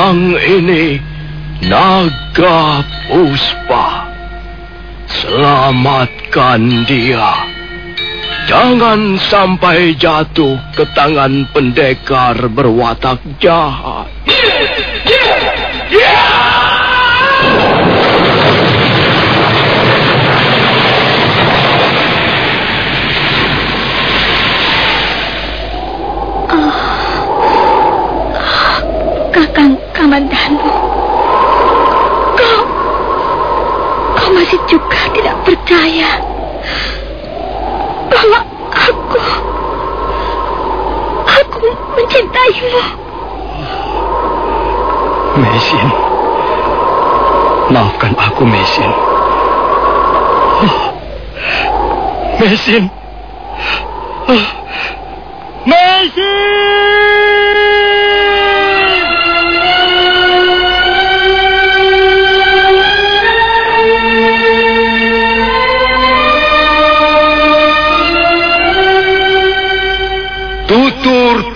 Pedang ini Naga Puspa. Selamatkan dia. Jangan sampai jatuh ke tangan pendekar berwatak jahat. Kamandanu. Kau... Kau masih juga tidak percaya bahwa aku... Aku mencintaimu. Mesin. Maafkan aku, Mesin. Oh, Mesin. Oh,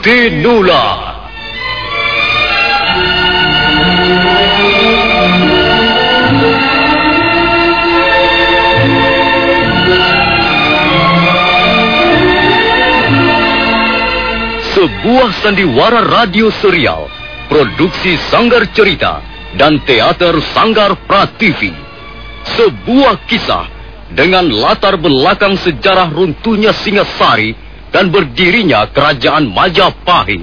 Sebuah sandiwara radio serial, produksi Sanggar Cerita dan teater Sanggar Prativi. Sebuah kisah dengan latar belakang sejarah runtuhnya Singasari dan berdirinya kerajaan Majapahit.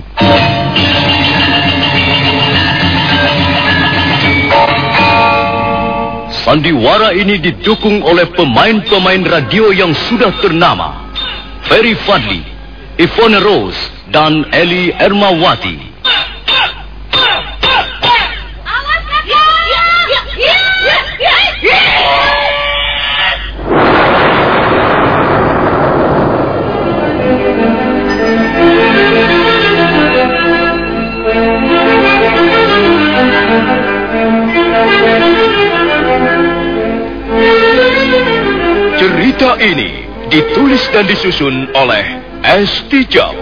Sandiwara ini didukung oleh pemain-pemain radio yang sudah ternama. Ferry Fadli, Ivone Rose, dan Eli Ermawati. Ini ditulis dan disusun oleh S. Tijab.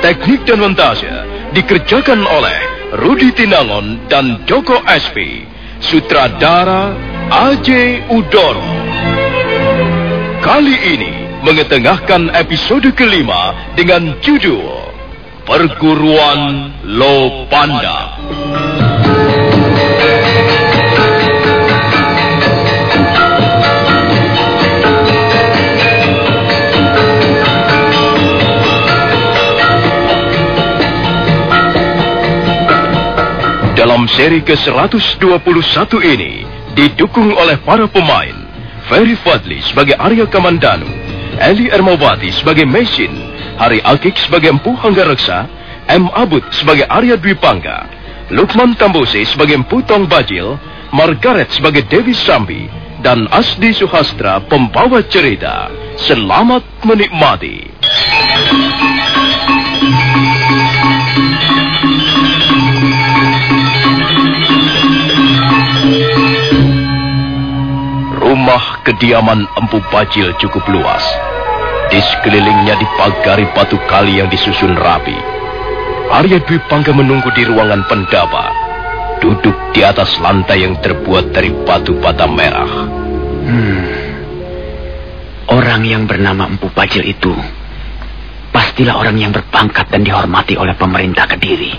Teknik dan montase dikerjakan oleh Rudi Tinangon dan Joko SP. Sutradara AJ Udoro. Kali ini mengetengahkan episode kelima dengan judul Perguruan Lopanda. Dalam seri ke-121 ini didukung oleh para pemain Ferry Fadli sebagai Arya Kamandanu, Eli Ermawati sebagai Mesin, Hari Akik sebagai Empu Hanggareksa, M. Abud sebagai Arya Dwi Pangga, Lukman Tambose sebagai Empu Tong Bajil, Margaret sebagai Dewi Sambi, dan Asdi Suhastra pembawa cerita. Selamat menikmati. Rumah kediaman Empu Bajil cukup luas. Di sekelilingnya dipagari batu kali yang disusun rapi. Arya Dwi Pangga menunggu di ruangan pendaba. Duduk di atas lantai yang terbuat dari batu bata merah. Hmm. Orang yang bernama Empu Bajil itu pastilah orang yang berpangkat dan dihormati oleh pemerintah Kediri.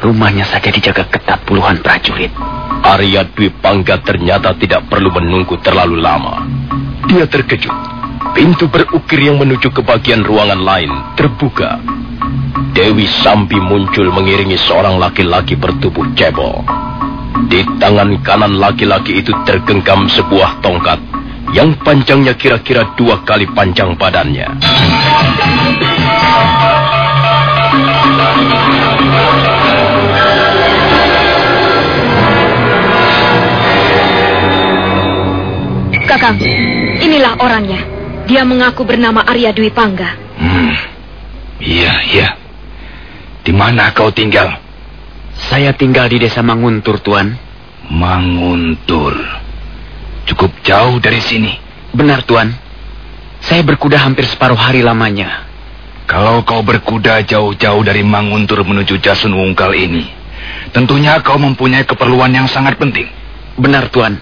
Rumahnya saja dijaga ketat puluhan prajurit. Arya Dwi Pangga ternyata tidak perlu menunggu terlalu lama. Dia terkejut. Pintu berukir yang menuju ke bagian ruangan lain terbuka. Dewi Sambi muncul mengiringi seorang laki-laki bertubuh cebol. Di tangan kanan laki-laki itu tergenggam sebuah tongkat yang panjangnya kira-kira dua kali panjang badannya. Kakang, inilah orangnya. Dia mengaku bernama Arya Dwi Pangga. Hmm. Iya, iya. Di mana kau tinggal? Saya tinggal di desa Manguntur, Tuan. Manguntur. Cukup jauh dari sini. Benar, Tuan. Saya berkuda hampir separuh hari lamanya. Kalau kau berkuda jauh-jauh dari Manguntur menuju Jasun Wungkal ini, tentunya kau mempunyai keperluan yang sangat penting. Benar, Tuan.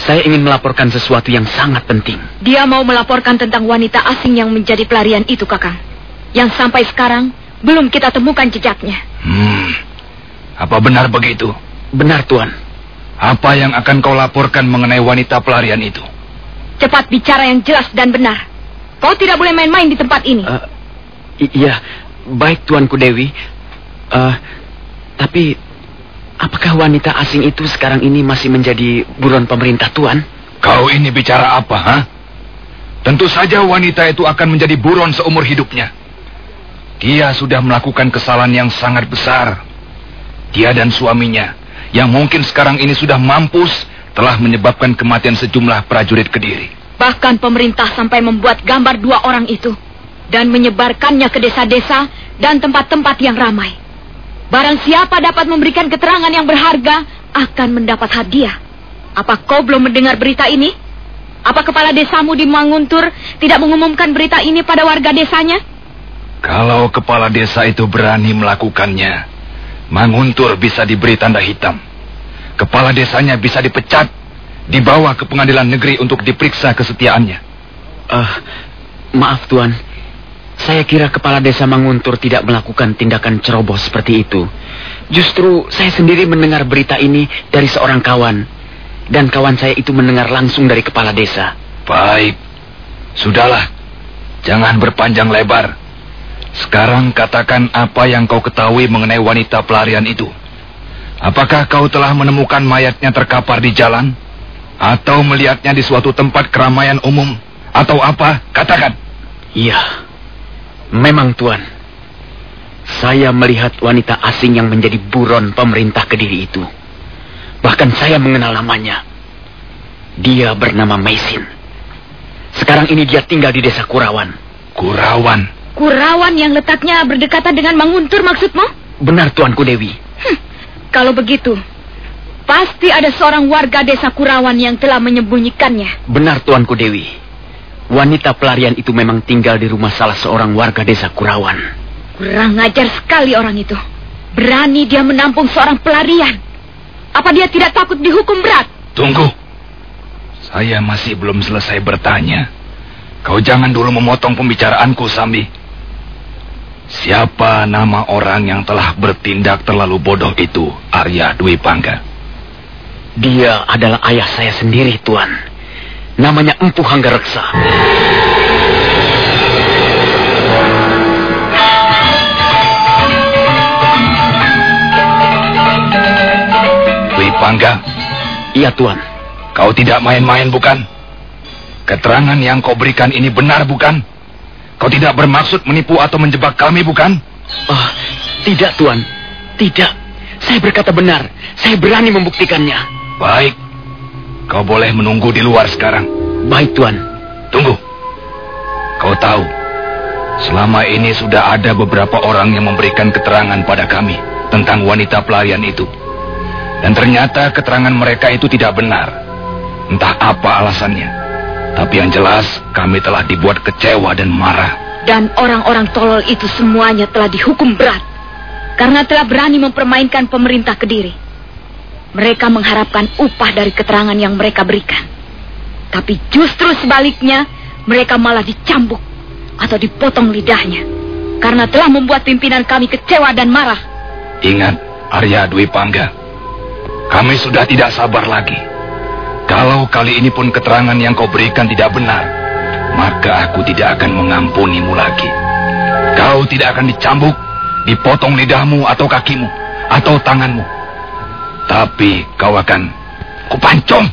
Saya ingin melaporkan sesuatu yang sangat penting. Dia mau melaporkan tentang wanita asing yang menjadi pelarian itu, Kakang. Yang sampai sekarang belum kita temukan jejaknya. Hmm, apa benar begitu? Benar, Tuan. Apa yang akan kau laporkan mengenai wanita pelarian itu? Cepat bicara yang jelas dan benar. Kau tidak boleh main-main di tempat ini. Uh, iya, baik Tuanku Dewi. Uh, tapi apakah wanita asing itu sekarang ini masih menjadi buron pemerintah Tuan? Kau ini bicara apa, ha? Tentu saja wanita itu akan menjadi buron seumur hidupnya. Dia sudah melakukan kesalahan yang sangat besar. Dia dan suaminya, yang mungkin sekarang ini sudah mampus, telah menyebabkan kematian sejumlah prajurit Kediri. Bahkan pemerintah sampai membuat gambar dua orang itu dan menyebarkannya ke desa-desa dan tempat-tempat yang ramai. Barang siapa dapat memberikan keterangan yang berharga akan mendapat hadiah. Apa kau belum mendengar berita ini? Apa kepala desamu di Manguntur tidak mengumumkan berita ini pada warga desanya? Kalau kepala desa itu berani melakukannya, Manguntur bisa diberi tanda hitam. Kepala desanya bisa dipecat, dibawa ke pengadilan negeri untuk diperiksa kesetiaannya. Uh, maaf Tuan, saya kira kepala desa Manguntur tidak melakukan tindakan ceroboh seperti itu. Justru saya sendiri mendengar berita ini dari seorang kawan. Dan kawan saya itu mendengar langsung dari kepala desa. Baik. Sudahlah. Jangan berpanjang lebar. Sekarang katakan apa yang kau ketahui mengenai wanita pelarian itu. Apakah kau telah menemukan mayatnya terkapar di jalan? Atau melihatnya di suatu tempat keramaian umum? Atau apa? Katakan. Iya. Memang Tuan, saya melihat wanita asing yang menjadi buron pemerintah Kediri itu. Bahkan saya mengenal namanya. Dia bernama Maisin. Sekarang ini dia tinggal di desa Kurawan. Kurawan? Kurawan yang letaknya berdekatan dengan Manguntur maksudmu? Benar Tuanku Dewi. Hm, kalau begitu, pasti ada seorang warga desa Kurawan yang telah menyembunyikannya. Benar Tuanku Dewi. Wanita pelarian itu memang tinggal di rumah salah seorang warga desa Kurawan. Kurang ajar sekali orang itu. Berani dia menampung seorang pelarian. Apa dia tidak takut dihukum berat? Tunggu. Saya masih belum selesai bertanya. Kau jangan dulu memotong pembicaraanku, Sambi. Siapa nama orang yang telah bertindak terlalu bodoh itu, Arya Dwi Pangga? Dia adalah ayah saya sendiri, Tuan. Namanya Empu Hanggareksa. Dwi Pangga. Iya, Tuan. Kau tidak main-main, bukan? Keterangan yang kau berikan ini benar, bukan? Kau tidak bermaksud menipu atau menjebak kami, bukan? Oh, tidak, Tuan. Tidak. Saya berkata benar. Saya berani membuktikannya. Baik. Kau boleh menunggu di luar sekarang. Baik, Tuan. Tunggu. Kau tahu, selama ini sudah ada beberapa orang yang memberikan keterangan pada kami tentang wanita pelarian itu. Dan ternyata keterangan mereka itu tidak benar. Entah apa alasannya. Tapi yang jelas, kami telah dibuat kecewa dan marah. Dan orang-orang tolol itu semuanya telah dihukum berat. Karena telah berani mempermainkan pemerintah Kediri. Mereka mengharapkan upah dari keterangan yang mereka berikan. Tapi justru sebaliknya, mereka malah dicambuk atau dipotong lidahnya. Karena telah membuat pimpinan kami kecewa dan marah. Ingat, Arya Dwi Pangga. Kami sudah tidak sabar lagi. Kalau kali ini pun keterangan yang kau berikan tidak benar, maka aku tidak akan mengampunimu lagi. Kau tidak akan dicambuk, dipotong lidahmu atau kakimu, atau tanganmu. Tapi kau akan kupancung.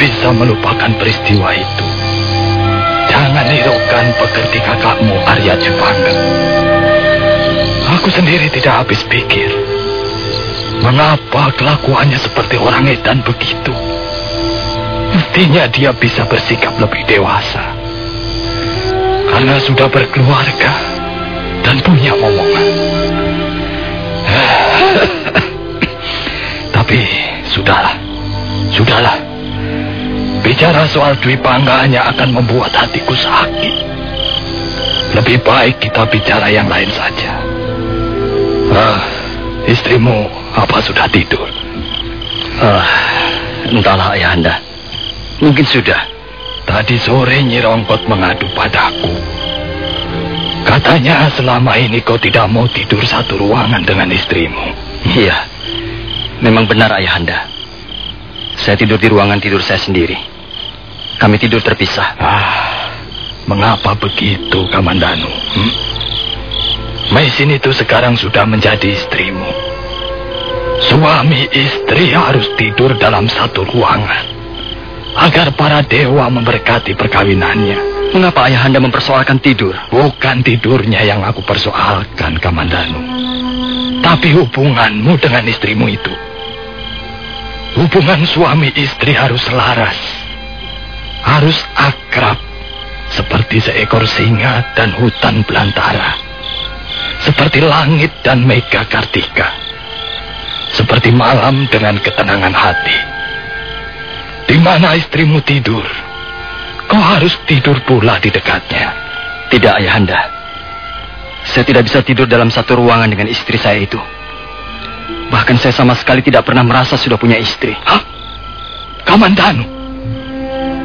Bisa melupakan peristiwa itu. Jangan hiraukan pekerti kakakmu Arya Jepangga. Aku sendiri tidak habis pikir. Mengapa kelakuannya seperti orang edan begitu? Mestinya dia bisa bersikap lebih dewasa. Karena sudah berkeluarga dan punya omongan. Tapi sudahlah, sudahlah. Bicara soal Dwi Pangga hanya akan membuat hatiku sakit. Lebih baik kita bicara yang lain saja. Ah, istrimu apa sudah tidur? Ah, entahlah ayahanda. Mungkin sudah. Tadi sore Nyirongkot mengadu padaku. Katanya selama ini kau tidak mau tidur satu ruangan dengan istrimu. Iya, memang benar ayahanda. Saya tidur di ruangan tidur saya sendiri. Kami tidur terpisah. Ah, mengapa begitu, Kamandanu? Hmm? Maisin itu sekarang sudah menjadi istrimu. Suami istri harus tidur dalam satu ruangan. Agar para dewa memberkati perkawinannya. Mengapa ayahanda mempersoalkan tidur? Bukan tidurnya yang aku persoalkan, Kamandanu. Tapi hubunganmu dengan istrimu itu. Hubungan suami istri harus selaras. Harus akrab. Seperti seekor singa dan hutan belantara. Seperti langit dan mega kartika. Seperti malam dengan ketenangan hati. Di mana istrimu tidur, kau harus tidur pula di dekatnya. Tidak, ayahanda. Saya tidak bisa tidur dalam satu ruangan dengan istri saya itu. Bahkan saya sama sekali tidak pernah merasa sudah punya istri. Hah? Kamandanu,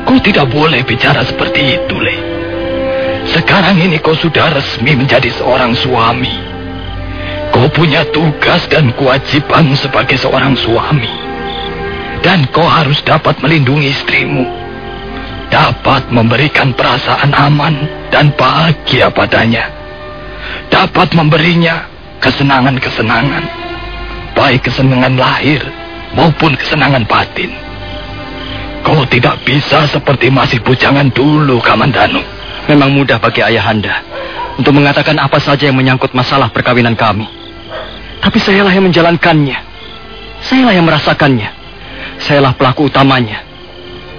kau tidak boleh bicara seperti itu, Le. Sekarang ini kau sudah resmi menjadi seorang suami. Kau punya tugas dan kewajiban sebagai seorang suami. Dan kau harus dapat melindungi istrimu. Dapat memberikan perasaan aman dan bahagia padanya. Dapat memberinya kesenangan-kesenangan. Baik kesenangan lahir maupun kesenangan batin. Kau tidak bisa seperti masih bujangan dulu, Kamandanu. Memang mudah bagi ayahanda untuk mengatakan apa saja yang menyangkut masalah perkawinan kami. Tapi sayalah yang menjalankannya. Sayalah yang merasakannya. Sayalah pelaku utamanya.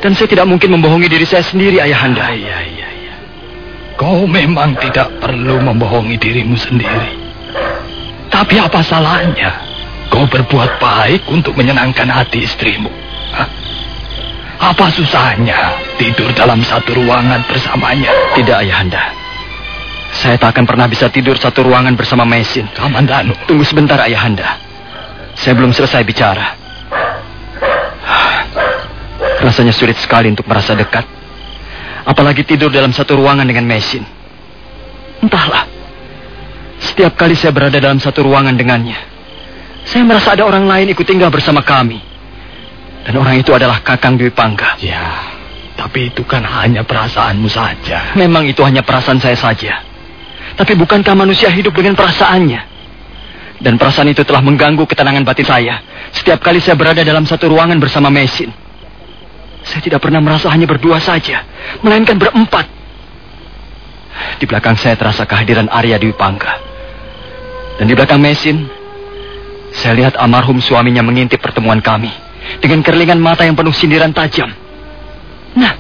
Dan saya tidak mungkin membohongi diri saya sendiri, ayahanda. Iya, iya, iya. Kau memang tidak perlu membohongi dirimu sendiri. Tapi apa salahnya? Kau berbuat baik untuk menyenangkan hati istrimu. Hah? Apa susahnya tidur dalam satu ruangan bersamanya? Tidak, ayahanda. Saya tak akan pernah bisa tidur satu ruangan bersama Mesin. Kamandanu. Tunggu sebentar, ayahanda. Saya belum selesai bicara. Rasanya sulit sekali untuk merasa dekat. Apalagi tidur dalam satu ruangan dengan Mesin. Entahlah. Setiap kali saya berada dalam satu ruangan dengannya, saya merasa ada orang lain ikut tinggal bersama kami. Dan orang itu adalah Kakang Dwi Pangga. Ya, tapi itu kan hanya perasaanmu saja. Memang itu hanya perasaan saya saja. Tapi bukankah manusia hidup dengan perasaannya? Dan perasaan itu telah mengganggu ketenangan batin saya. Setiap kali saya berada dalam satu ruangan bersama Mesin. Saya tidak pernah merasa hanya berdua saja, melainkan berempat. Di belakang saya terasa kehadiran Arya Dwi Pangga. Dan di belakang Mesin, saya lihat almarhum suaminya mengintip pertemuan kami dengan kerlingan mata yang penuh sindiran tajam. Nah,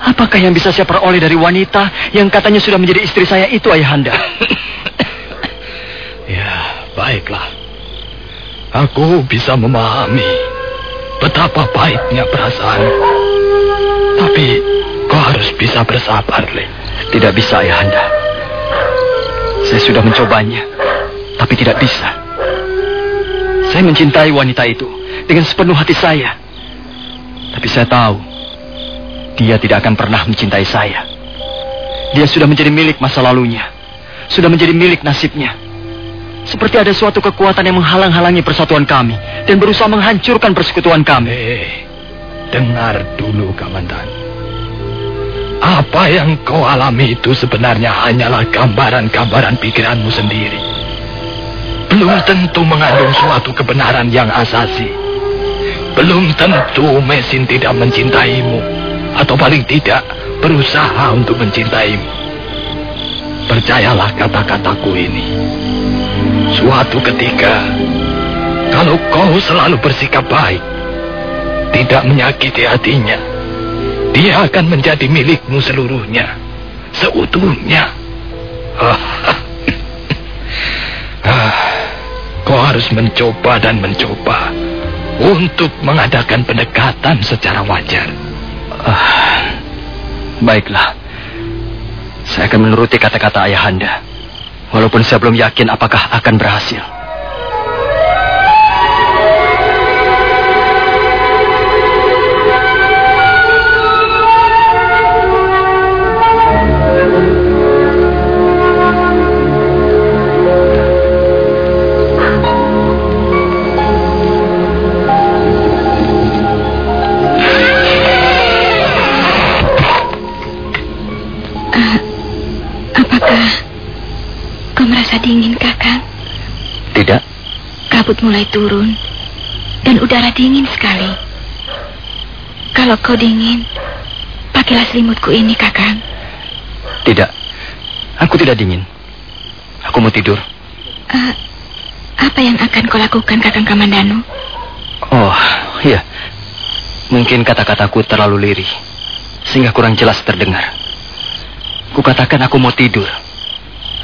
apakah yang bisa saya peroleh dari wanita yang katanya sudah menjadi istri saya itu, Ayahanda? ya, baiklah. Aku bisa memahami betapa pahitnya perasaan. Tapi kau harus bisa bersabar, Le. Tidak bisa, Ayahanda. Saya sudah mencobanya, tapi tidak bisa. Saya mencintai wanita itu dengan sepenuh hati saya. Tapi saya tahu, dia tidak akan pernah mencintai saya. Dia sudah menjadi milik masa lalunya. Sudah menjadi milik nasibnya. Seperti ada suatu kekuatan yang menghalang-halangi persatuan kami dan berusaha menghancurkan persekutuan kami. Eh, dengar dulu, Kamandan. Apa yang kau alami itu sebenarnya hanyalah gambaran-gambaran pikiranmu sendiri. Belum tentu mengandung suatu kebenaran yang asasi. Belum tentu mesin tidak mencintaimu, atau paling tidak berusaha untuk mencintaimu. Percayalah kata-kataku ini. Suatu ketika, kalau kau selalu bersikap baik, tidak menyakiti hatinya, dia akan menjadi milikmu seluruhnya, seutuhnya. Ah, kau harus mencoba dan mencoba untuk mengadakan pendekatan secara wajar. Ah, baiklah. Saya akan menuruti kata-kata ayahanda. Walaupun saya belum yakin apakah akan berhasil. Dingin, Kakang? Tidak. Kabut mulai turun dan udara dingin sekali. Kalau kau dingin, pakailah selimutku ini, Kakang. Tidak. Aku tidak dingin. Aku mau tidur. Uh, apa yang akan kau lakukan, Kakang Kamandanu? Oh, iya. Mungkin kata-kataku terlalu lirih, sehingga kurang jelas terdengar. Kukatakan aku mau tidur.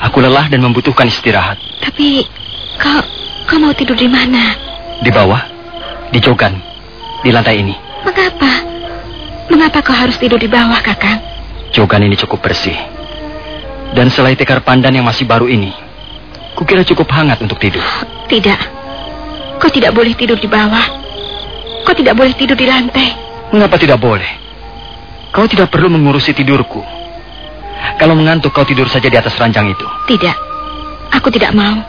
Aku lelah dan membutuhkan istirahat. Tapi kau kau mau tidur di mana? Di bawah, di jogan, di lantai ini. Mengapa? Mengapa kau harus tidur di bawah, Kakang? Jogan ini cukup bersih. Dan selai tikar pandan yang masih baru ini, kukira cukup hangat untuk tidur. Tidak. Kau tidak boleh tidur di bawah. Kau tidak boleh tidur di lantai. Mengapa tidak boleh? Kau tidak perlu mengurusi tidurku. Kalau mengantuk kau tidur saja di atas ranjang itu. Tidak. Aku tidak mau.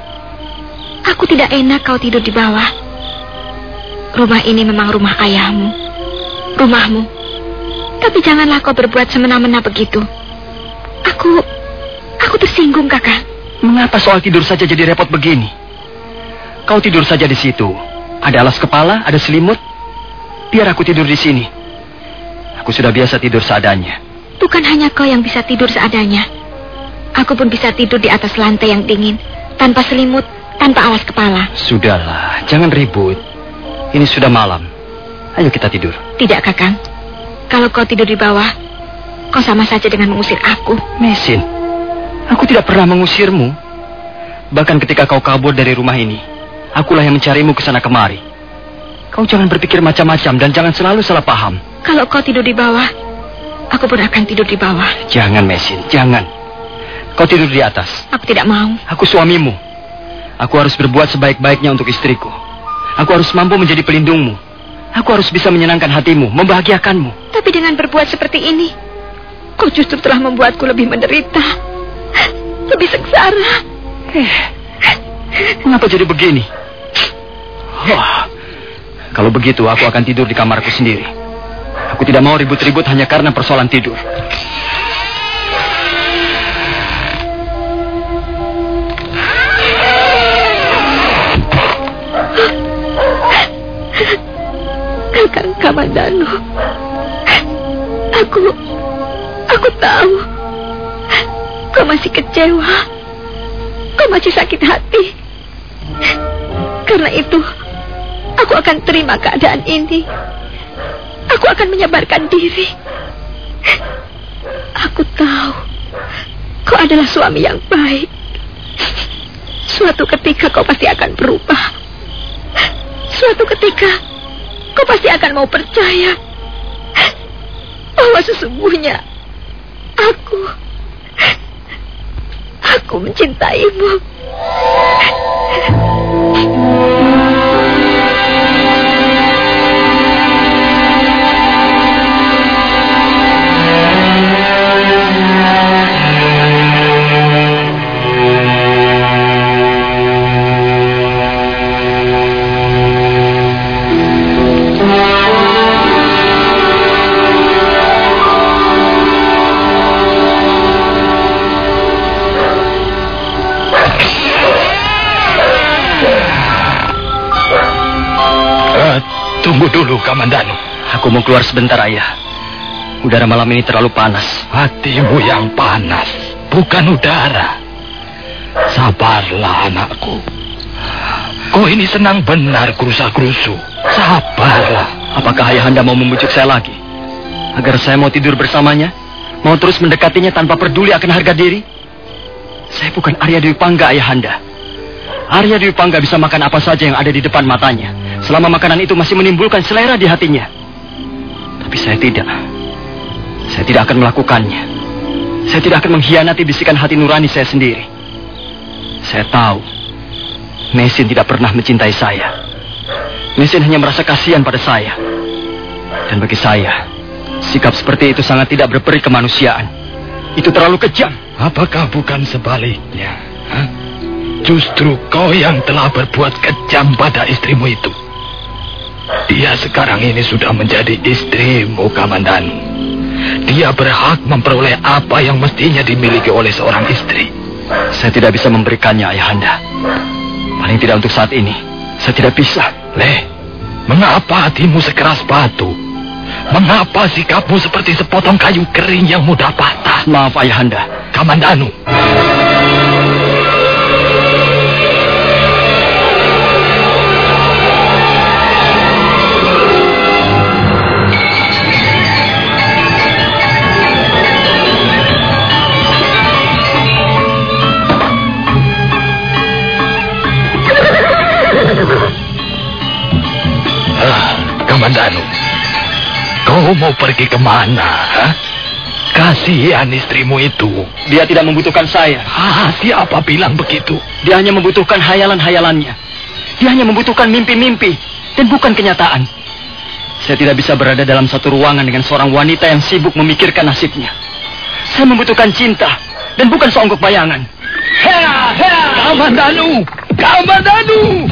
Aku tidak enak kau tidur di bawah. Rumah ini memang rumah ayahmu. Rumahmu. Tapi janganlah kau berbuat semena-mena begitu. Aku... Aku tersinggung, kakak. Mengapa soal tidur saja jadi repot begini? Kau tidur saja di situ. Ada alas kepala, ada selimut. Biar aku tidur di sini. Aku sudah biasa tidur seadanya. Bukan hanya kau yang bisa tidur seadanya. Aku pun bisa tidur di atas lantai yang dingin, tanpa selimut, tanpa alas kepala. Sudahlah, jangan ribut. Ini sudah malam. Ayo kita tidur. Tidak, Kakang. Kalau kau tidur di bawah, kau sama saja dengan mengusir aku. Mesin, aku tidak pernah mengusirmu. Bahkan ketika kau kabur dari rumah ini, akulah yang mencarimu ke sana kemari. Kau jangan berpikir macam-macam dan jangan selalu salah paham. Kalau kau tidur di bawah, Aku pun akan tidur di bawah. Jangan, Mesin, jangan. Kau tidur di atas. Aku tidak mau. Aku suamimu. Aku harus berbuat sebaik-baiknya untuk istriku. Aku harus mampu menjadi pelindungmu. Aku harus bisa menyenangkan hatimu, membahagiakanmu. Tapi dengan berbuat seperti ini, kau justru telah membuatku lebih menderita. Lebih sengsara. Eh, mengapa jadi begini? Oh, kalau begitu, aku akan tidur di kamarku sendiri. Aku tidak mau ribut-ribut hanya karena persoalan tidur. Kakang Kamandanu. Aku... Aku tahu. Kau masih kecewa. Kau masih sakit hati. Karena itu, aku akan terima keadaan ini. Aku akan menyebarkan diri. Aku tahu kau adalah suami yang baik. Suatu ketika kau pasti akan berubah. Suatu ketika kau pasti akan mau percaya bahwa sesungguhnya aku aku mencintaimu. Kamandanu. Aku mau keluar sebentar, Ayah. Udara malam ini terlalu panas. Hatimu yang panas, bukan udara. Sabarlah, anakku. Kau ini senang benar kerusa-kerusu. Sabarlah. Apakah Ayah Anda mau membujuk saya lagi? Agar saya mau tidur bersamanya? Mau terus mendekatinya tanpa peduli akan harga diri? Saya bukan Arya Dewi Pangga, Ayah Anda. Arya Dewi Pangga bisa makan apa saja yang ada di depan matanya. Selama makanan itu masih menimbulkan selera di hatinya. Tapi saya tidak. Saya tidak akan melakukannya. Saya tidak akan mengkhianati bisikan hati nurani saya sendiri. Saya tahu. Mesin tidak pernah mencintai saya. Mesin hanya merasa kasihan pada saya. Dan bagi saya, sikap seperti itu sangat tidak berperi kemanusiaan. Itu terlalu kejam. Apakah bukan sebaliknya? Hah? Justru kau yang telah berbuat kejam pada istrimu itu. Dia sekarang ini sudah menjadi istrimu, Kamandanu. Dia berhak memperoleh apa yang mestinya dimiliki oleh seorang istri. Saya tidak bisa memberikannya, Ayahanda. Paling tidak untuk saat ini. Saya tidak bisa. Leh, mengapa hatimu sekeras batu? Mengapa sikapmu seperti sepotong kayu kering yang mudah patah? Maaf, Ayahanda. Kamandanu. Ah, Kamandanu, kau mau pergi ke mana? Kasihan istrimu itu. Dia tidak membutuhkan saya. Ah, siapa bilang begitu? Dia hanya membutuhkan hayalan-hayalannya. Dia hanya membutuhkan mimpi-mimpi dan bukan kenyataan. Saya tidak bisa berada dalam satu ruangan dengan seorang wanita yang sibuk memikirkan nasibnya. Saya membutuhkan cinta dan bukan seonggok bayangan. Hea, hea, Kamandanu, Kamandanu.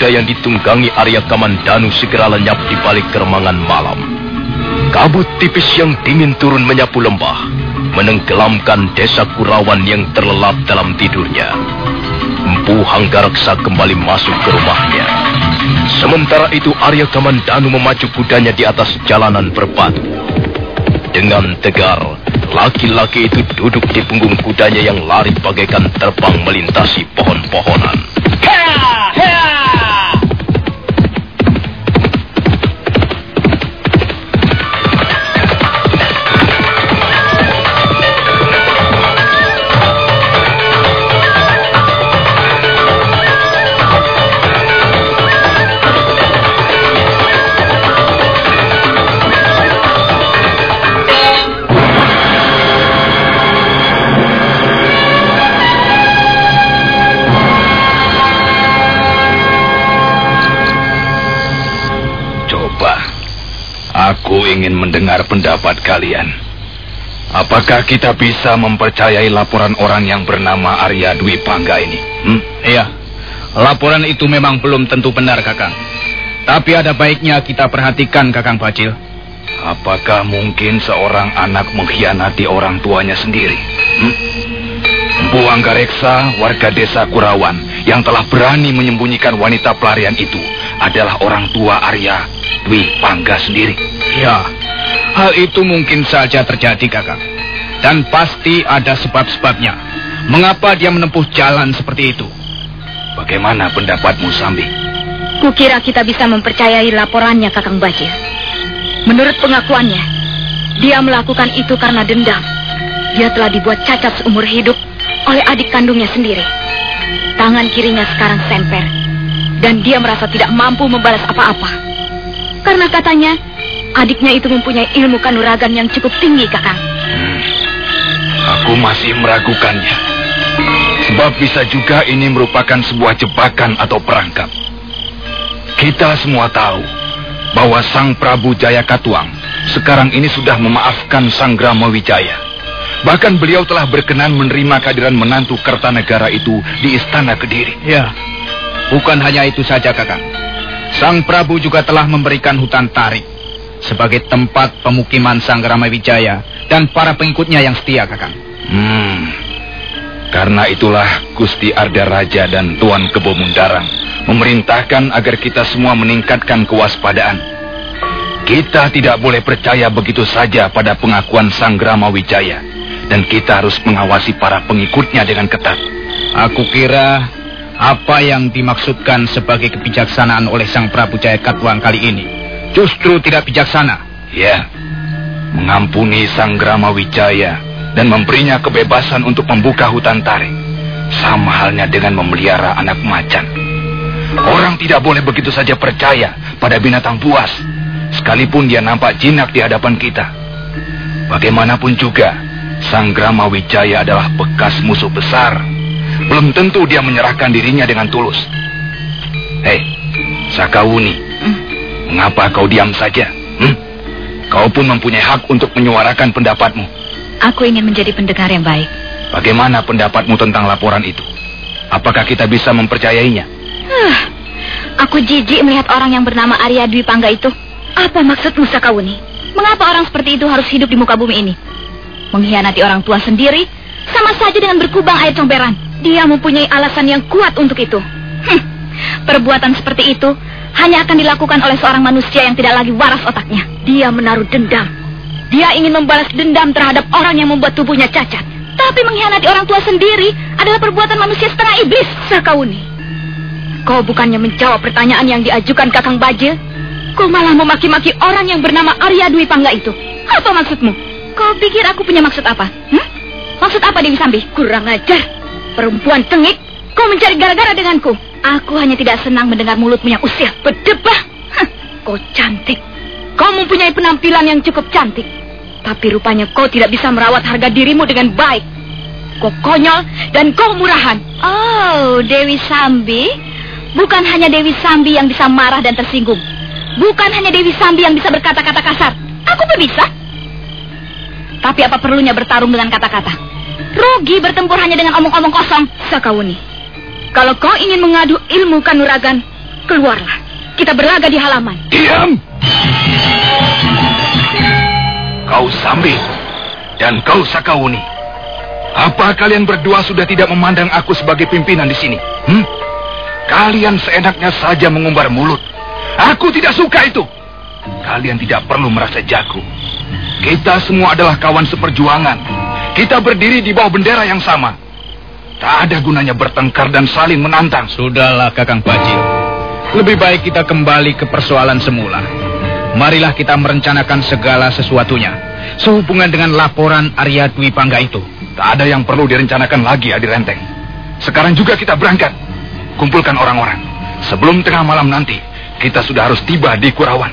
Kuda yang ditunggangi Arya Kamandanu segera lenyap di balik keremangan malam. Kabut tipis yang dingin turun menyapu lembah, menenggelamkan desa Kurawan yang terlelap dalam tidurnya. Empu Hanggareksa kembali masuk ke rumahnya. Sementara itu Arya Kamandanu memacu kudanya di atas jalanan berbatu. Dengan tegar, laki-laki itu duduk di punggung kudanya yang lari bagaikan terbang melintasi pohon-pohonan. Aku ingin mendengar pendapat kalian. Apakah kita bisa mempercayai laporan orang yang bernama Arya Dwi Pangga ini? Hmm? Iya, laporan itu memang belum tentu benar, Kakang. Tapi ada baiknya kita perhatikan, Kakang Bacil. Apakah mungkin seorang anak mengkhianati orang tuanya sendiri? Hmm? Bu Anggareksa, warga desa Kurawan, yang telah berani menyembunyikan wanita pelarian itu adalah orang tua Arya Dwi Pangga sendiri. Ya, hal itu mungkin saja terjadi, Kakang. Dan pasti ada sebab-sebabnya. Mengapa dia menempuh jalan seperti itu? Bagaimana pendapatmu, Sambi? Kukira kita bisa mempercayai laporannya Kakang Bajil. Menurut pengakuannya, dia melakukan itu karena dendam. Dia telah dibuat cacat seumur hidup oleh adik kandungnya sendiri. Tangan kirinya sekarang semper. Dan dia merasa tidak mampu membalas apa-apa. Karena katanya, adiknya itu mempunyai ilmu kanuragan yang cukup tinggi, Kakang. Aku masih meragukannya. Sebab bisa juga ini merupakan sebuah jebakan atau perangkap. Kita semua tahu bahwa Sang Prabu Jaya Katuang sekarang ini sudah memaafkan Sang Grama Wijaya. Bahkan beliau telah berkenan menerima kehadiran menantu Kertanegara itu di Istana Kediri. Ya, bukan hanya itu saja kakak. Sang Prabu juga telah memberikan hutan tarik sebagai tempat pemukiman Sang Grama Wijaya dan para pengikutnya yang setia kakak. Hmm, karena itulah Gusti Arda Raja dan Tuan Kebo Mundarang memerintahkan agar kita semua meningkatkan kewaspadaan. Kita tidak boleh percaya begitu saja pada pengakuan Sang Grama Wijaya. Dan kita harus mengawasi para pengikutnya dengan ketat. Aku kira apa yang dimaksudkan sebagai kebijaksanaan oleh Sang Prabu Jaya Katwang kali ini justru tidak bijaksana. Ya, mengampuni Sang Grama Wijaya dan memberinya kebebasan untuk membuka hutan tarik. Sama halnya dengan memelihara anak macan. Orang tidak boleh begitu saja percaya pada binatang buas, sekalipun dia nampak jinak di hadapan kita. Bagaimanapun juga, Sang Grama Wijaya adalah bekas musuh besar. Belum tentu dia menyerahkan dirinya dengan tulus. Hei, Sakawuni, hmm? mengapa kau diam saja? Hmm? Kau pun mempunyai hak untuk menyuarakan pendapatmu. Aku ingin menjadi pendengar yang baik. Bagaimana pendapatmu tentang laporan itu? Apakah kita bisa mempercayainya? Huh, aku jijik melihat orang yang bernama Arya Dwi Pangga itu. Apa maksudmu, Sakawuni? Mengapa orang seperti itu harus hidup di muka bumi ini? Mengkhianati orang tua sendiri, sama saja dengan berkubang air comberan. Dia mempunyai alasan yang kuat untuk itu. Hm, perbuatan seperti itu hanya akan dilakukan oleh seorang manusia yang tidak lagi waras otaknya. Dia menaruh dendam. Dia ingin membalas dendam terhadap orang yang membuat tubuhnya cacat. Tapi mengkhianati orang tua sendiri adalah perbuatan manusia setengah iblis, Sakawuni. Kau bukannya menjawab pertanyaan yang diajukan Kakang Baje, kau malah memaki-maki orang yang bernama Arya Dwi Pangga itu. Apa maksudmu? Kau pikir aku punya maksud apa? Hmm? Maksud apa Dewi Sambi? Kurang ajar. Perempuan tengik, kau mencari gara-gara denganku. Aku hanya tidak senang mendengar mulutmu yang usil. Berdebah. Hah, kau cantik. Kau mempunyai penampilan yang cukup cantik. Tapi rupanya kau tidak bisa merawat harga dirimu dengan baik. Kau konyol dan kau murahan. Oh, Dewi Sambi. Bukan hanya Dewi Sambi yang bisa marah dan tersinggung. Bukan hanya Dewi Sambi yang bisa berkata-kata kasar. Aku pun bisa. Tapi apa perlunya bertarung dengan kata-kata? Rugi bertempur hanya dengan omong-omong kosong. Sakawuni, kalau kau ingin mengadu ilmu kanuragan, keluarlah. Kita berlaga di halaman. Diam! Kau Sambi dan kau Sakawuni. Apa kalian berdua sudah tidak memandang aku sebagai pimpinan di sini? Hmm? Kalian seenaknya saja mengumbar mulut. Aku tidak suka itu. Kalian tidak perlu merasa jago. Kita semua adalah kawan seperjuangan. Kita berdiri di bawah bendera yang sama. Tak ada gunanya bertengkar dan saling menantang. Sudahlah, Kakang Pajil. Lebih baik kita kembali ke persoalan semula. Marilah kita merencanakan segala sesuatunya. Sehubungan dengan laporan Arya Dwi Pangga itu. Tak ada yang perlu direncanakan lagi, Adi Renteng. Sekarang juga kita berangkat. Kumpulkan orang-orang. Sebelum tengah malam nanti, kita sudah harus tiba di Kurawan.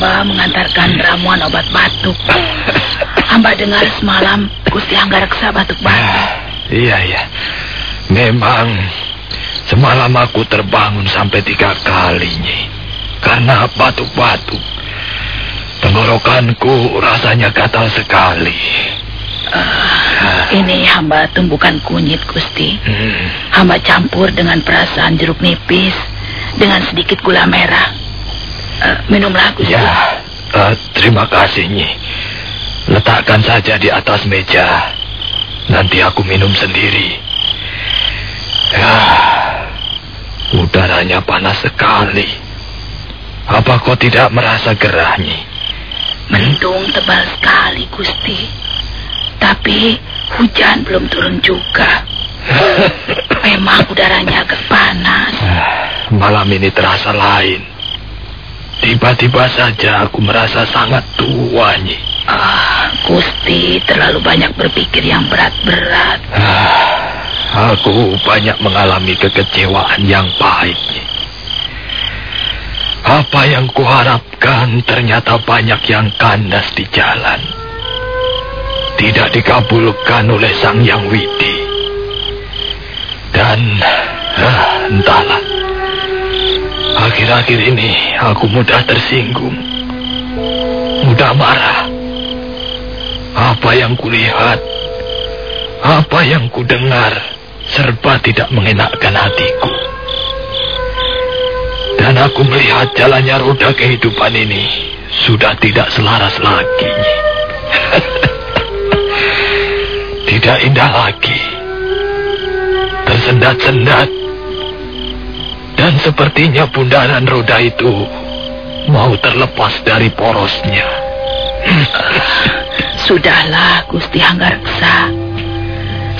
Mengantarkan ramuan obat batuk. Hamba dengar semalam Gusti Anggareksa batuk-batuk. Ah, iya, iya. Memang semalam aku terbangun sampai tiga kali, Nyi. Karena batuk-batuk. Tenggorokanku rasanya gatal sekali. Uh, ini hamba tumbukan kunyit, Gusti. Hmm. Hamba campur dengan perasaan jeruk nipis dengan sedikit gula merah. Uh, minumlah, Gusti. Ya, Uh, terima kasih, Nyi. Letakkan saja di atas meja. Nanti aku minum sendiri. Ya, udaranya panas sekali. Apa kau tidak merasa gerah, Nyi? Mendung tebal sekali, Gusti. Tapi hujan belum turun juga. Memang udaranya agak panas. malam ini terasa lain. Tiba-tiba saja aku merasa sangat tua, Nyi. Ah, Gusti terlalu banyak berpikir yang berat-berat. Ah, aku banyak mengalami kekecewaan yang pahit, Nyi. Apa yang kuharapkan ternyata banyak yang kandas di jalan. Tidak dikabulkan oleh Sang Yang Widi. Dan ah, entahlah. Akhir-akhir ini aku mudah tersinggung. Mudah marah. Apa yang kulihat, apa yang kudengar, serba tidak mengenakkan hatiku. Dan aku melihat jalannya roda kehidupan ini sudah tidak selaras lagi. tidak indah lagi. Tersendat-sendat. Dan sepertinya bundaran roda itu mau terlepas dari porosnya. Sudahlah, Gusti Hanggareksa.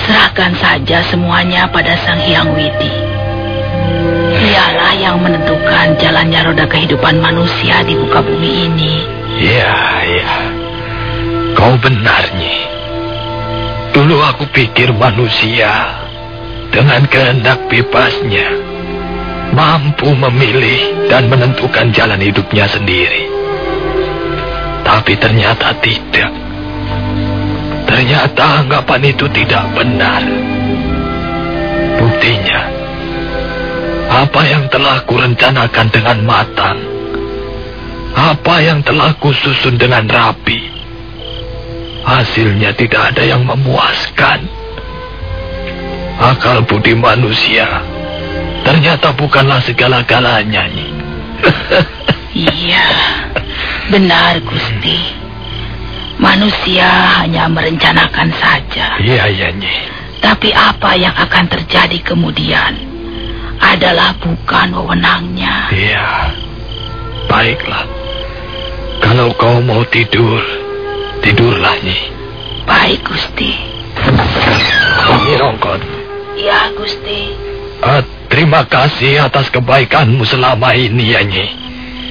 Serahkan saja semuanya pada Sang Hyang Widi. Dialah yang menentukan jalannya roda kehidupan manusia di muka bumi ini. Ya, ya. Kau benar, Nyi. Dulu aku pikir manusia dengan kehendak bebasnya mampu memilih dan menentukan jalan hidupnya sendiri. Tapi ternyata tidak. Ternyata anggapan itu tidak benar. Buktinya, apa yang telah kurencanakan dengan matang, apa yang telah kususun dengan rapi, hasilnya tidak ada yang memuaskan. Akal budi manusia ternyata bukanlah segala-galanya, Nyi. Iya, benar Gusti. Manusia hanya merencanakan saja. Iya, iya, Nyi. Tapi apa yang akan terjadi kemudian adalah bukan wewenangnya. Iya. Baiklah. Kalau kau mau tidur, tidurlah, Nyi. Baik Gusti. Nyi Rongkot, Ya Gusti. eh, terima kasih atas kebaikanmu selama ini, ya, Nyi.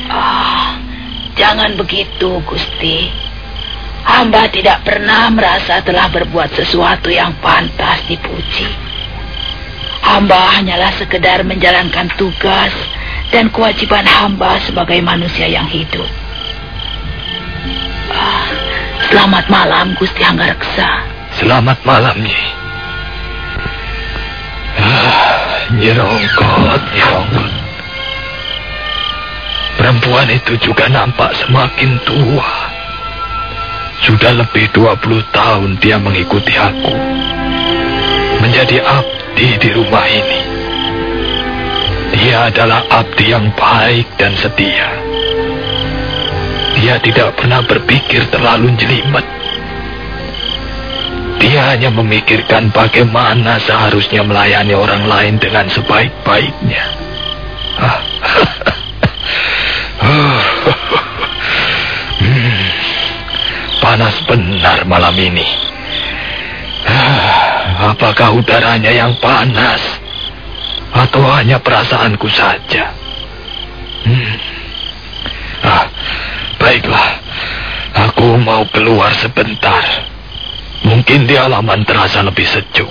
Ah, jangan begitu Gusti. Hamba tidak pernah merasa telah berbuat sesuatu yang pantas dipuji. Hamba hanyalah sekedar menjalankan tugas dan kewajiban hamba sebagai manusia yang hidup. Ah, selamat malam Gusti Hanggareksa. Selamat malam, Nyi. Ah, Nyi Rongkot, Nyi Rongkot. Perempuan itu juga nampak semakin tua. Sudah lebih 20 tahun dia mengikuti aku. Menjadi abdi di rumah ini. Dia adalah abdi yang baik dan setia. Dia tidak pernah berpikir terlalu jelimet. Dia hanya memikirkan bagaimana seharusnya melayani orang lain dengan sebaik-baiknya. Ah. Hmm. Panas benar malam ini. Ah, Apakah udaranya yang panas? Atau hanya perasaanku saja? Hmm. Ah, baiklah. Aku mau keluar sebentar. Mungkin di halaman terasa lebih sejuk.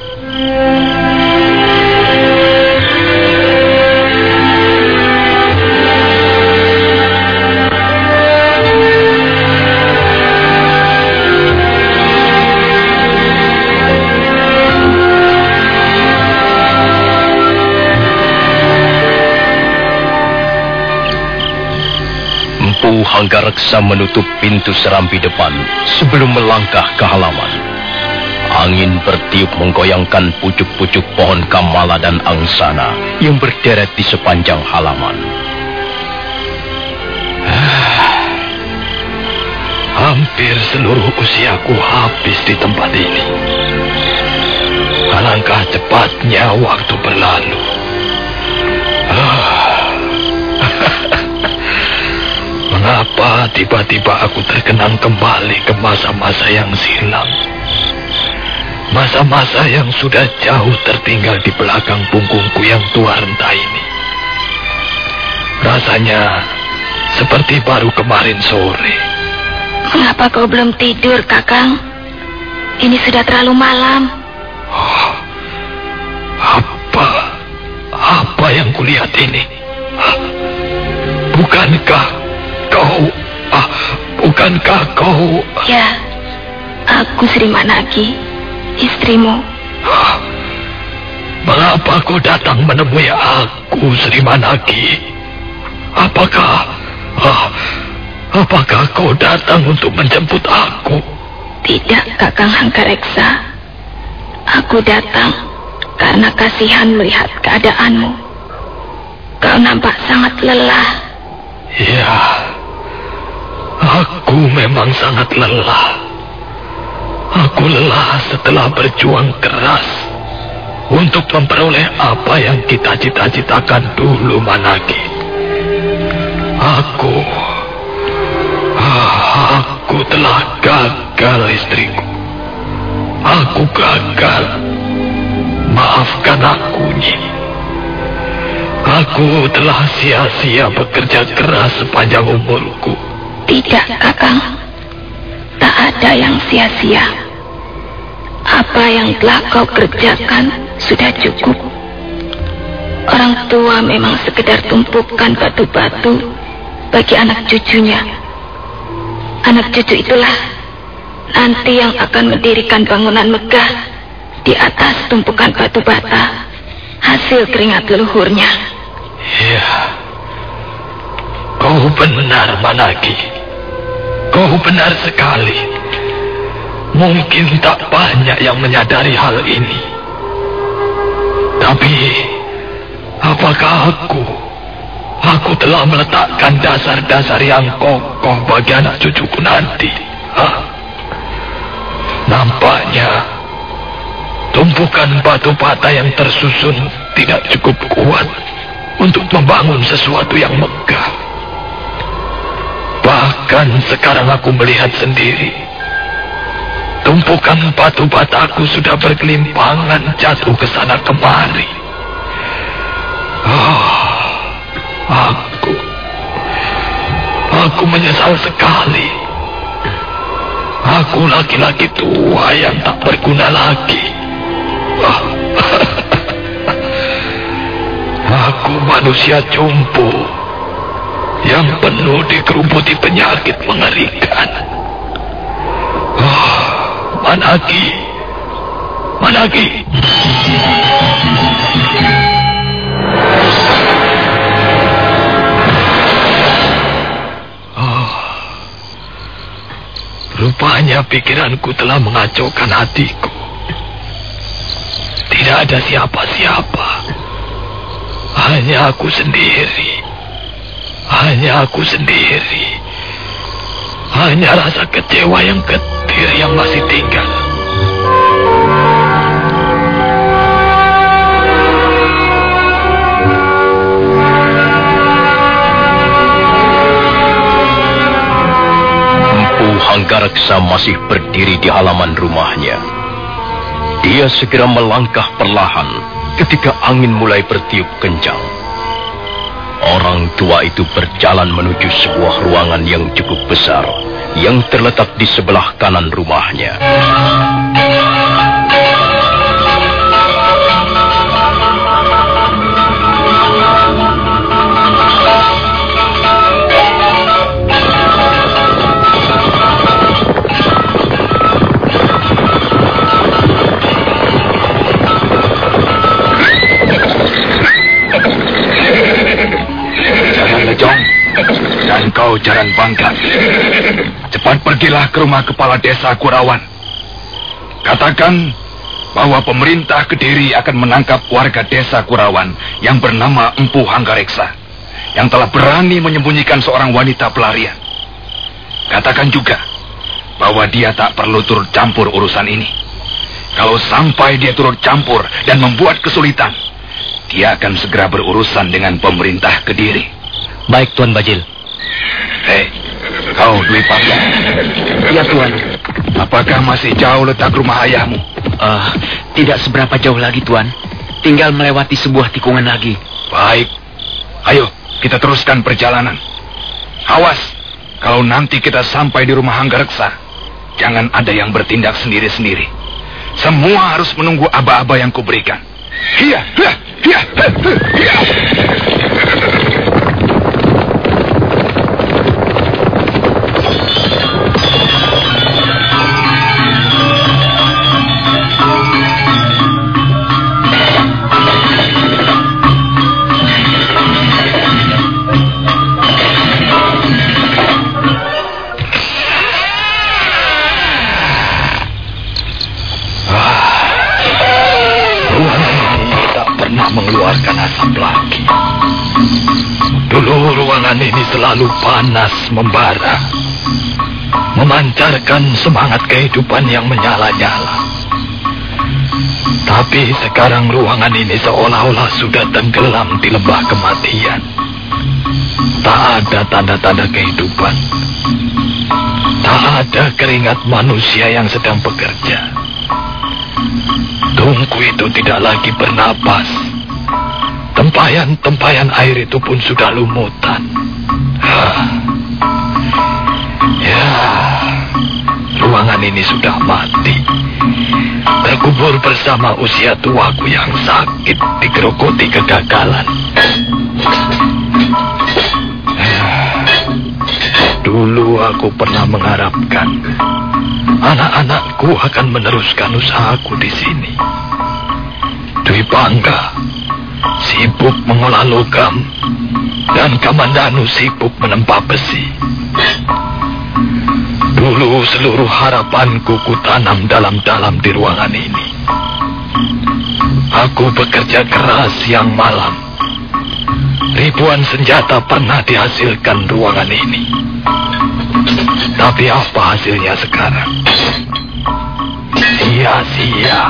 Empu Hanggareksa menutup pintu serambi depan sebelum melangkah ke halaman. Angin bertiup menggoyangkan pucuk-pucuk pohon kamala dan angsana yang berderet di sepanjang halaman. Hampir seluruh usiaku habis di tempat ini. Alangkah cepatnya waktu berlalu. Ah. Mengapa tiba-tiba aku terkenang kembali ke masa-masa yang silam? Masa-masa yang sudah jauh tertinggal di belakang punggungku yang tua renta ini. Rasanya seperti baru kemarin sore. Mengapa kau belum tidur, Kakang? Ini sudah terlalu malam. Oh, apa? Apa yang kulihat ini? Bukankah kau... Ah, bukankah kau... Ya, aku Sri Managi, istrimu. Mengapa kau datang menemui aku, Sri Managi? Apakah... Ah, Apakah kau datang untuk menjemput aku? Tidak, Kakang Hangkareksa. Aku datang karena kasihan melihat keadaanmu. Kau nampak sangat lelah. Ya, aku memang sangat lelah. Aku lelah setelah berjuang keras untuk memperoleh apa yang kita cita-citakan dulu, Managi. Aku Aku telah gagal istriku. Aku gagal. Maafkan aku, Nyi. Aku telah sia-sia bekerja keras sepanjang umurku. Tidak, Kakang. Tak ada yang sia-sia. Apa yang telah kau kerjakan sudah cukup. Orang tua memang sekedar tumpukan batu-batu bagi anak cucunya. Anak cucu itulah nanti yang akan mendirikan bangunan megah di atas tumpukan batu bata hasil keringat leluhurnya. Iya. Kau benar, Managi. Kau benar sekali. Mungkin tak banyak yang menyadari hal ini. Tapi, apakah aku Aku telah meletakkan dasar-dasar yang kokoh bagi anak cucuku nanti. Hah? Nampaknya tumpukan batu bata yang tersusun tidak cukup kuat untuk membangun sesuatu yang megah. Bahkan sekarang aku melihat sendiri. Tumpukan batu bataku sudah berkelimpangan jatuh ke sana kemari. Oh, Aku... Aku menyesal sekali. Aku laki-laki tua yang tak berguna lagi. Aku manusia jumbo yang penuh dikerubuti penyakit mengerikan. Oh, Managi, Managi. Rupanya pikiranku telah mengacaukan hatiku. Tidak ada siapa-siapa. Hanya aku sendiri. Hanya aku sendiri. Hanya rasa kecewa yang getir yang masih tinggal. Hanggareksa masih berdiri di halaman rumahnya. Dia segera melangkah perlahan ketika angin mulai bertiup kencang. Orang tua itu berjalan menuju sebuah ruangan yang cukup besar yang terletak di sebelah kanan rumahnya. Kau Jaran Bangka. Cepat pergilah ke rumah kepala desa Kurawan. Katakan bahwa pemerintah Kediri akan menangkap warga desa Kurawan yang bernama Empu Hanggareksa yang telah berani menyembunyikan seorang wanita pelarian. Katakan juga bahwa dia tak perlu turut campur urusan ini. Kalau sampai dia turut campur dan membuat kesulitan, dia akan segera berurusan dengan pemerintah Kediri. Baik, Tuan Bajil. Hei, kau Dwi Pangga. Ya, Tuan. Apakah masih jauh letak rumah ayahmu? Uh, tidak seberapa jauh lagi, Tuan. Tinggal melewati sebuah tikungan lagi. Baik. Ayo, kita teruskan perjalanan. Awas, kalau nanti kita sampai di rumah Hanggareksa, jangan ada yang bertindak sendiri-sendiri. Semua harus menunggu aba-aba yang kuberikan. Iya, iya, iya, iya. Mengeluarkan asap lagi. Dulu ruangan ini selalu panas membara. Memancarkan semangat kehidupan yang menyala-nyala. Tapi sekarang ruangan ini seolah-olah sudah tenggelam di lembah kematian. Tak ada tanda-tanda kehidupan. Tak ada keringat manusia yang sedang bekerja. Tungku itu tidak lagi bernapas. Tempayan-tempayan air itu pun sudah lumutan. Ya, ruangan ini sudah mati. Terkubur bersama usia tuaku yang sakit digerogoti kegagalan. Dulu aku pernah mengharapkan anak-anakku akan meneruskan usahaku di sini. Dwi Bangga sibuk mengolah logam dan Kamandanu sibuk menempa besi. Dulu seluruh harapanku kutanam dalam-dalam di ruangan ini. Aku bekerja keras siang malam. Ribuan senjata pernah dihasilkan ruangan ini. Tapi apa hasilnya sekarang? Sia-sia.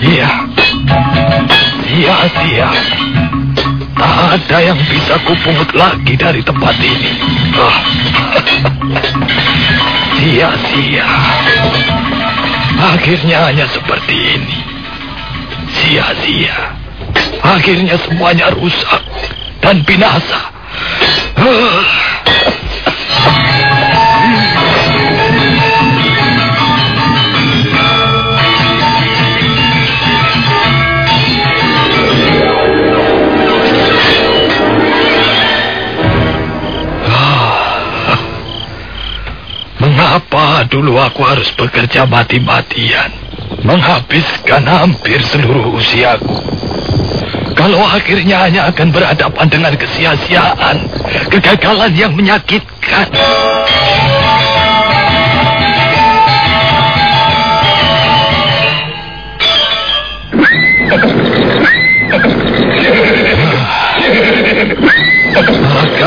Iya. Sia-sia. Tak ada yang bisa kupungut lagi dari tempat ini. Ah. Sia-sia. Akhirnya hanya seperti ini. Sia-sia. Akhirnya semuanya rusak dan binasa. Ah. Dulu aku harus bekerja mati-matian? Menghabiskan hampir seluruh usiaku. Kalau akhirnya hanya akan berhadapan dengan kesia-siaan, kegagalan yang menyakitkan.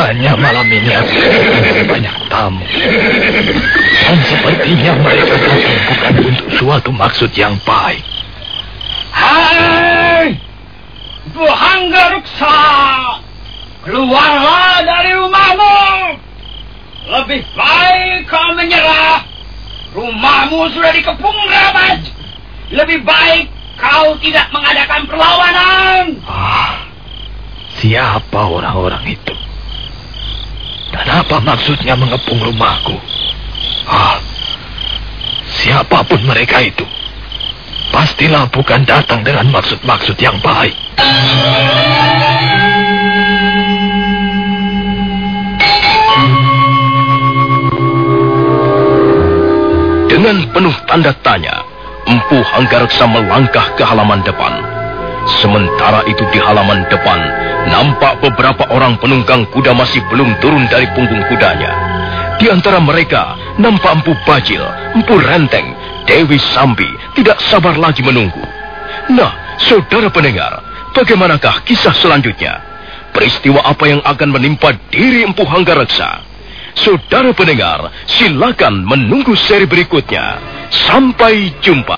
Makanya malam ini aku banyak tamu. Dan sepertinya mereka datang bukan untuk suatu maksud yang baik. Hai! Buhangga Ruksa! Keluarlah dari rumahmu! Lebih baik kau menyerah. Rumahmu sudah dikepung rabat. Lebih baik kau tidak mengadakan perlawanan. Ah, siapa orang-orang itu? Apa maksudnya mengepung rumahku? Ah, siapa pun mereka itu, pastilah bukan datang dengan maksud-maksud yang baik. Dengan penuh tanda tanya, Empu Hanggareksa melangkah ke halaman depan. Sementara itu di halaman depan, nampak beberapa orang penunggang kuda masih belum turun dari punggung kudanya. Di antara mereka, nampak Empu Bajil, Empu Renteng, Dewi Sambi tidak sabar lagi menunggu. Nah, saudara pendengar, bagaimanakah kisah selanjutnya? Peristiwa apa yang akan menimpa diri Empu Hanggareksa? Saudara pendengar, silakan menunggu seri berikutnya. Sampai jumpa.